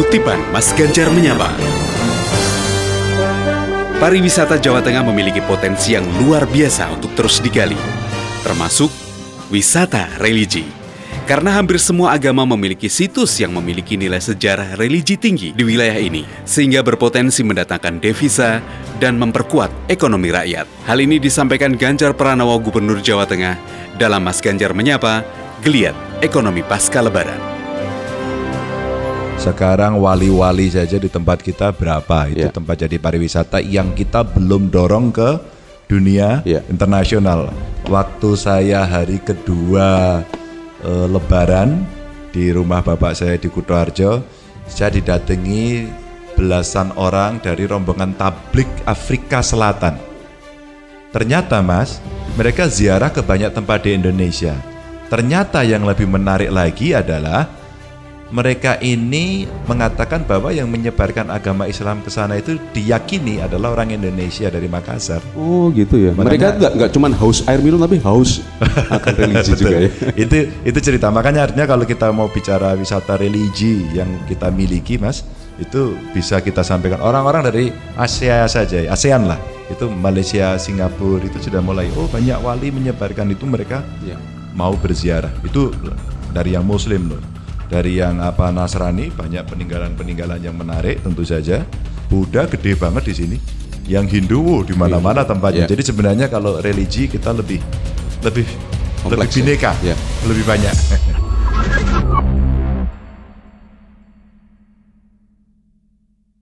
Kutipan Mas Ganjar menyapa. Pariwisata Jawa Tengah memiliki potensi yang luar biasa untuk terus digali, termasuk wisata religi. Karena hampir semua agama memiliki situs yang memiliki nilai sejarah religi tinggi di wilayah ini, sehingga berpotensi mendatangkan devisa dan memperkuat ekonomi rakyat. Hal ini disampaikan Ganjar Pranowo Gubernur Jawa Tengah dalam Mas Ganjar Menyapa, Geliat Ekonomi Pasca Lebaran. Sekarang wali-wali saja di tempat kita berapa itu Ya. tempat jadi pariwisata yang kita belum dorong ke dunia Ya. internasional. Waktu saya hari kedua eh, Lebaran di rumah bapak saya di Kutoarjo, saya didatangi belasan orang dari rombongan tablik Afrika Selatan. Ternyata mas, mereka ziarah ke banyak tempat di Indonesia. Ternyata yang lebih menarik lagi adalah mereka ini mengatakan bahwa yang menyebarkan agama Islam ke sana itu diyakini adalah orang Indonesia dari Makassar. Oh gitu ya. Makanya- Mereka nggak nggak cuma haus air minum tapi haus akan religi juga ya. itu itu cerita. Makanya artinya kalau kita mau bicara wisata religi yang kita miliki, Mas, itu bisa kita sampaikan orang-orang dari Asia saja, ASEAN lah. Itu Malaysia, Singapura itu sudah mulai oh banyak wali menyebarkan itu mereka Ya. mau berziarah. Itu dari yang muslim loh. Dari yang apa Nasrani banyak peninggalan-peninggalan yang menarik tentu saja. Buddha gede banget di sini. Yang Hindu wow, di mana-mana tempatnya. Iya. Jadi sebenarnya kalau religi kita lebih lebih lebih Kompleks ya. bineka, Iya. lebih banyak.